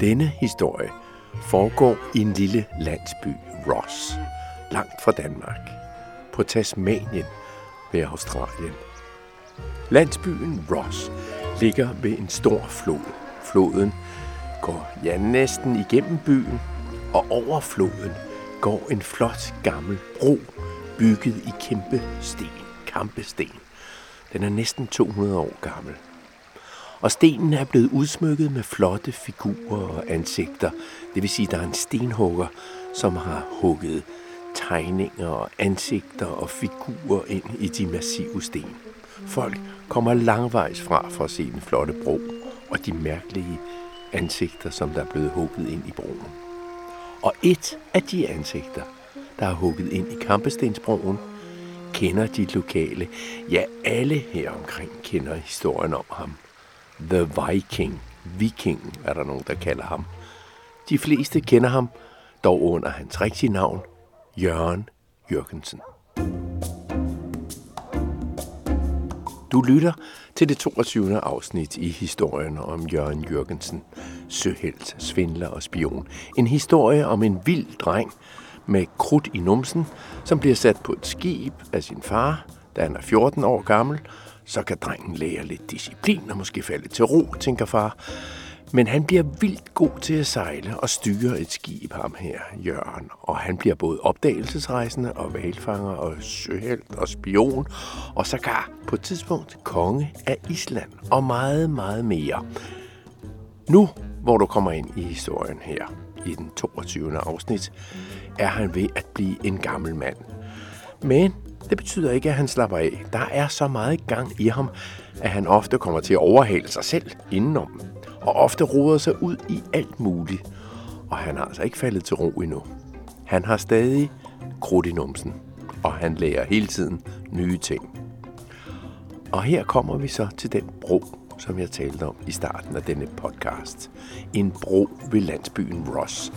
Denne historie foregår i en lille landsby, Ross, langt fra Danmark, på Tasmanien ved Australien. Landsbyen Ross ligger ved en stor flod. Floden går ja næsten igennem byen, og over floden går en flot gammel bro, bygget i kæmpe sten, kampesten. Den er næsten 200 år gammel. Og stenen er blevet udsmykket med flotte figurer og ansigter. Det vil sige, at der er en stenhugger, som har hugget tegninger og ansigter og figurer ind i de massive sten. Folk kommer langvejs fra for at se den flotte bro og de mærkelige ansigter, som der er blevet hugget ind i broen. Og et af de ansigter, der er hugget ind i Kampestensbroen, kender de lokale. Ja, alle her omkring kender historien om ham. The Viking. Viking er der nogen, der kalder ham. De fleste kender ham, dog under hans rigtige navn, Jørgen Jørgensen. Du lytter til det 22. afsnit i historien om Jørgen Jørgensen, søhelt, svindler og spion. En historie om en vild dreng med krudt i numsen, som bliver sat på et skib af sin far, da han er 14 år gammel. Så kan drengen lære lidt disciplin og måske falde til ro, tænker far. Men han bliver vildt god til at sejle og styre et skib, ham her, Jørgen. Og han bliver både opdagelsesrejsende og valfanger og søhelt og spion. Og så kan på et tidspunkt konge af Island og meget, meget mere. Nu, hvor du kommer ind i historien her, i den 22. afsnit, er han ved at blive en gammel mand. Men det betyder ikke, at han slapper af. Der er så meget gang i ham, at han ofte kommer til at overhale sig selv indenom og ofte roder sig ud i alt muligt. Og han har altså ikke faldet til ro endnu. Han har stadig krudt i numsen, og han lærer hele tiden nye ting. Og her kommer vi så til den bro, som jeg talte om i starten af denne podcast. En bro ved landsbyen Ross.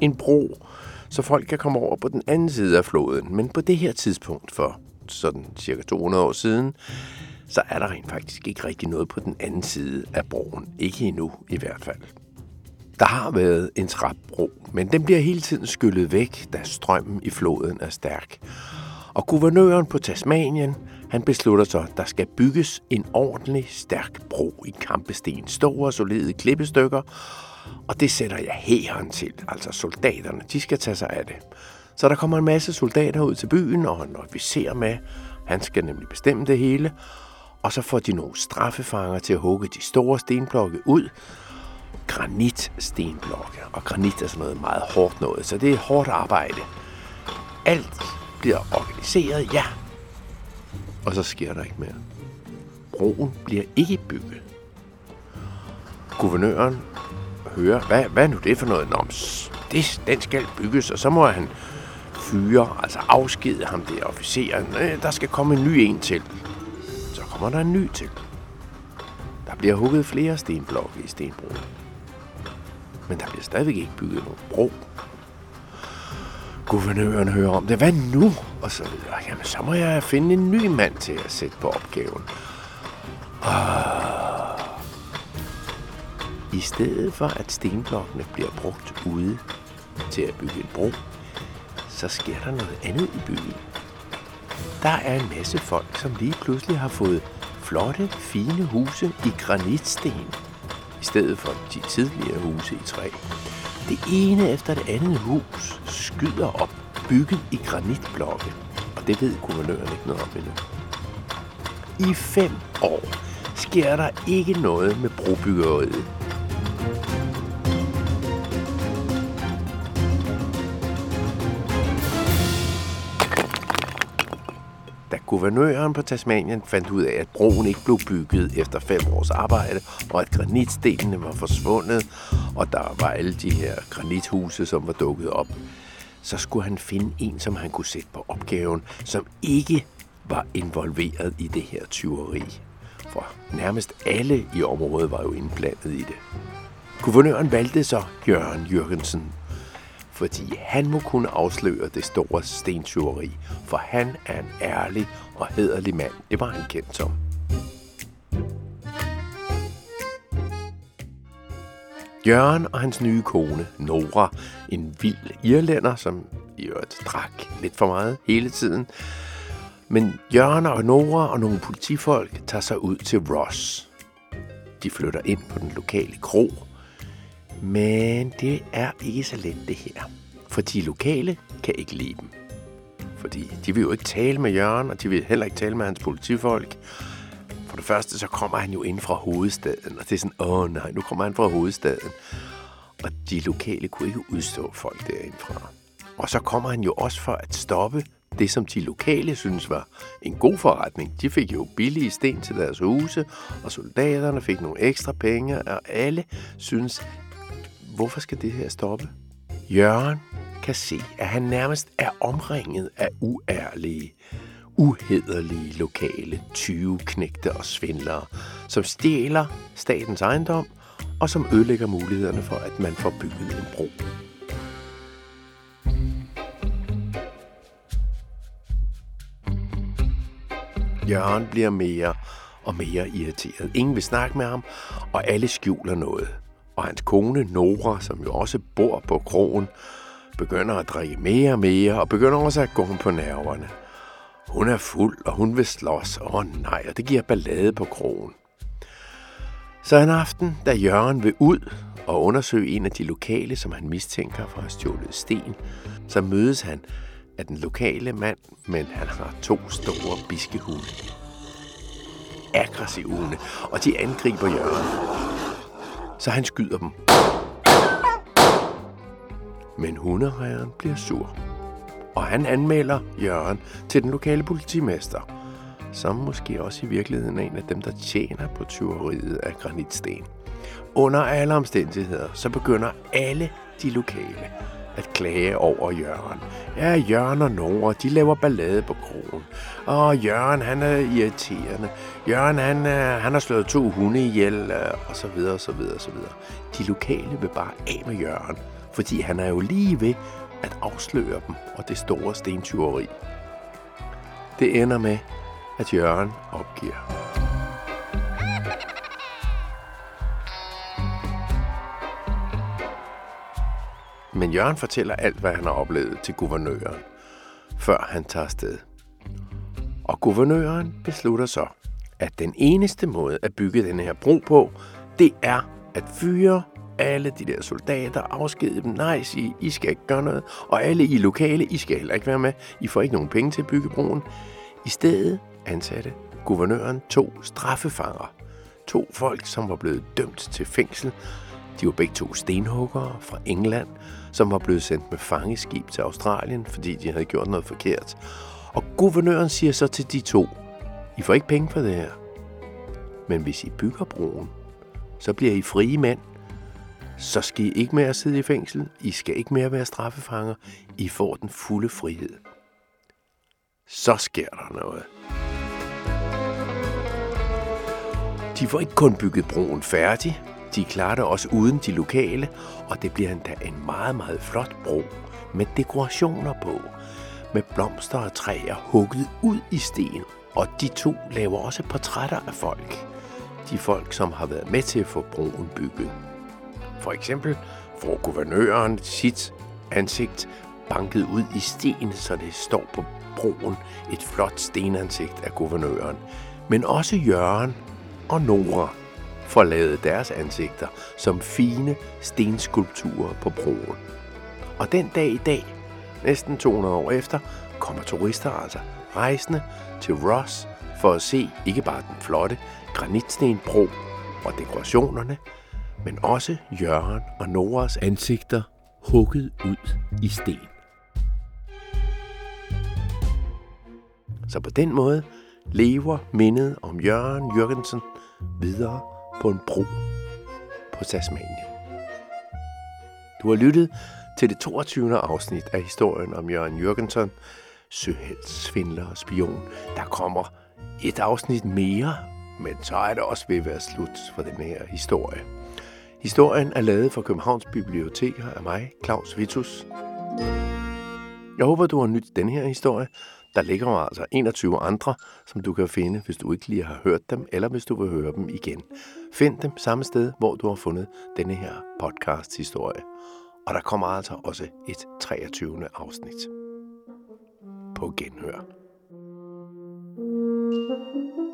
En bro, så folk kan komme over på den anden side af floden. Men på det her tidspunkt for sådan cirka 200 år siden, så er der rent faktisk ikke rigtig noget på den anden side af broen. Ikke endnu i hvert fald. Der har været en trapbro, men den bliver hele tiden skyllet væk, da strømmen i floden er stærk. Og guvernøren på Tasmanien, han beslutter så, at der skal bygges en ordentlig stærk bro i kampesten. Store, solide klippestykker, og det sætter jeg hæren til. Altså soldaterne, de skal tage sig af det. Så der kommer en masse soldater ud til byen, og en officer med. Han skal nemlig bestemme det hele og så får de nogle straffefanger til at hugge de store stenblokke ud. Granitstenblokke, og granit er sådan noget meget hårdt noget, så det er hårdt arbejde. Alt bliver organiseret, ja. Og så sker der ikke mere. Broen bliver ikke bygget. Guvernøren hører, hvad, hvad er nu det for noget? noms? det, den skal bygges, og så må han fyre, altså afskede ham der officeren. Øh, der skal komme en ny en til Så kommer der en ny til. Der bliver hugget flere stenblokke i stenbroen. Men der bliver stadigvæk ikke bygget nogen bro. Guvernøren hører om det. Hvad nu? Og så videre. Jamen, så må jeg finde en ny mand til at sætte på opgaven. Ah. I stedet for, at stenblokkene bliver brugt ude til at bygge en bro, så sker der noget andet i byen. Der er en masse folk, som lige pludselig har fået flotte, fine huse i granitsten, i stedet for de tidligere huse i træ. Det ene efter det andet hus skyder op, bygget i granitblokke, og det ved guvernøren ikke noget om endnu. I fem år sker der ikke noget med brobyggeriet. Guvernøren på Tasmanien fandt ud af, at broen ikke blev bygget efter fem års arbejde, og at granitstenene var forsvundet, og der var alle de her granithuse, som var dukket op. Så skulle han finde en, som han kunne sætte på opgaven, som ikke var involveret i det her tyveri. For nærmest alle i området var jo indblandet i det. Guvernøren valgte så Jørgen Jørgensen fordi han må kunne afsløre det store stentyveri, for han er en ærlig og hederlig mand. Det var han kendt som. Jørgen og hans nye kone, Nora, en vild irlænder, som i øvrigt drak lidt for meget hele tiden. Men Jørgen og Nora og nogle politifolk tager sig ud til Ross. De flytter ind på den lokale kro, men det er ikke så let det her. For de lokale kan ikke lide dem. Fordi de vil jo ikke tale med Jørgen, og de vil heller ikke tale med hans politifolk. For det første, så kommer han jo ind fra hovedstaden, og det er sådan, åh nej, nu kommer han fra hovedstaden. Og de lokale kunne ikke udstå folk derindfra. Og så kommer han jo også for at stoppe det, som de lokale synes var en god forretning. De fik jo billige sten til deres huse, og soldaterne fik nogle ekstra penge, og alle synes, hvorfor skal det her stoppe? Jørgen kan se, at han nærmest er omringet af uærlige, uhederlige lokale 20 knægte og svindlere, som stjæler statens ejendom og som ødelægger mulighederne for, at man får bygget en bro. Jørgen bliver mere og mere irriteret. Ingen vil snakke med ham, og alle skjuler noget. Og hans kone Nora, som jo også bor på krogen, begynder at drikke mere og mere, og begynder også at gå på nerverne. Hun er fuld, og hun vil slås. Åh oh, nej, og det giver ballade på krogen. Så en aften, da Jørgen vil ud og undersøge en af de lokale, som han mistænker for at have stjålet sten, så mødes han af den lokale mand, men han har to store biskehunde. Aggressive hunde, og de angriber Jørgen. Så han skyder dem. Men hundeejeren bliver sur. Og han anmelder Jørgen til den lokale politimester, som måske også i virkeligheden er en af dem, der tjener på tyveriet af granitsten. Under alle omstændigheder, så begynder alle de lokale at klage over Jørgen. Ja, Jørgen og Nora, de laver ballade på krogen. Og Jørgen, han er irriterende. Jørgen, han, øh, han har slået to hunde ihjel, øh, og så videre, og så videre, og så videre. De lokale vil bare af med Jørgen, fordi han er jo lige ved at afsløre dem og det store stentyveri. Det ender med, at Jørgen opgiver. Men Jørgen fortæller alt, hvad han har oplevet til guvernøren, før han tager afsted. Og guvernøren beslutter så, at den eneste måde at bygge den her bro på, det er at fyre alle de der soldater, afskede dem, nej, sige, I skal ikke gøre noget, og alle i lokale, I skal heller ikke være med, I får ikke nogen penge til at bygge broen. I stedet ansatte guvernøren to straffefanger, to folk, som var blevet dømt til fængsel. De var begge to stenhuggere fra England, som var blevet sendt med fangeskib til Australien, fordi de havde gjort noget forkert. Og guvernøren siger så til de to, I får ikke penge for det her. Men hvis I bygger broen, så bliver I frie mænd. Så skal I ikke mere sidde i fængsel. I skal ikke mere være straffefanger. I får den fulde frihed. Så sker der noget. De får ikke kun bygget broen færdig, de klarer det også uden de lokale, og det bliver endda en meget, meget flot bro med dekorationer på, med blomster og træer hugget ud i sten. Og de to laver også portrætter af folk. De folk, som har været med til at få broen bygget. For eksempel får guvernøren sit ansigt banket ud i sten, så det står på broen et flot stenansigt af guvernøren. Men også Jørgen og Nora får lavet deres ansigter som fine stenskulpturer på broen. Og den dag i dag, næsten 200 år efter, kommer turister altså rejsende til Ross for at se ikke bare den flotte granitstenbro og dekorationerne, men også Jørgen og Noras ansigter hugget ud i sten. Så på den måde lever mindet om Jørgen Jørgensen videre på en bro på Tasmanien. Du har lyttet til det 22. afsnit af historien om Jørgen Jørgensen, søhelt, svindler og spion. Der kommer et afsnit mere, men så er det også ved at være slut for den her historie. Historien er lavet for Københavns Biblioteker af mig, Claus Vitus. Jeg håber, du har nydt den her historie. Der ligger altså 21 andre, som du kan finde, hvis du ikke lige har hørt dem, eller hvis du vil høre dem igen. Find dem samme sted, hvor du har fundet denne her podcast-historie. Og der kommer altså også et 23. afsnit. På genhør. thank you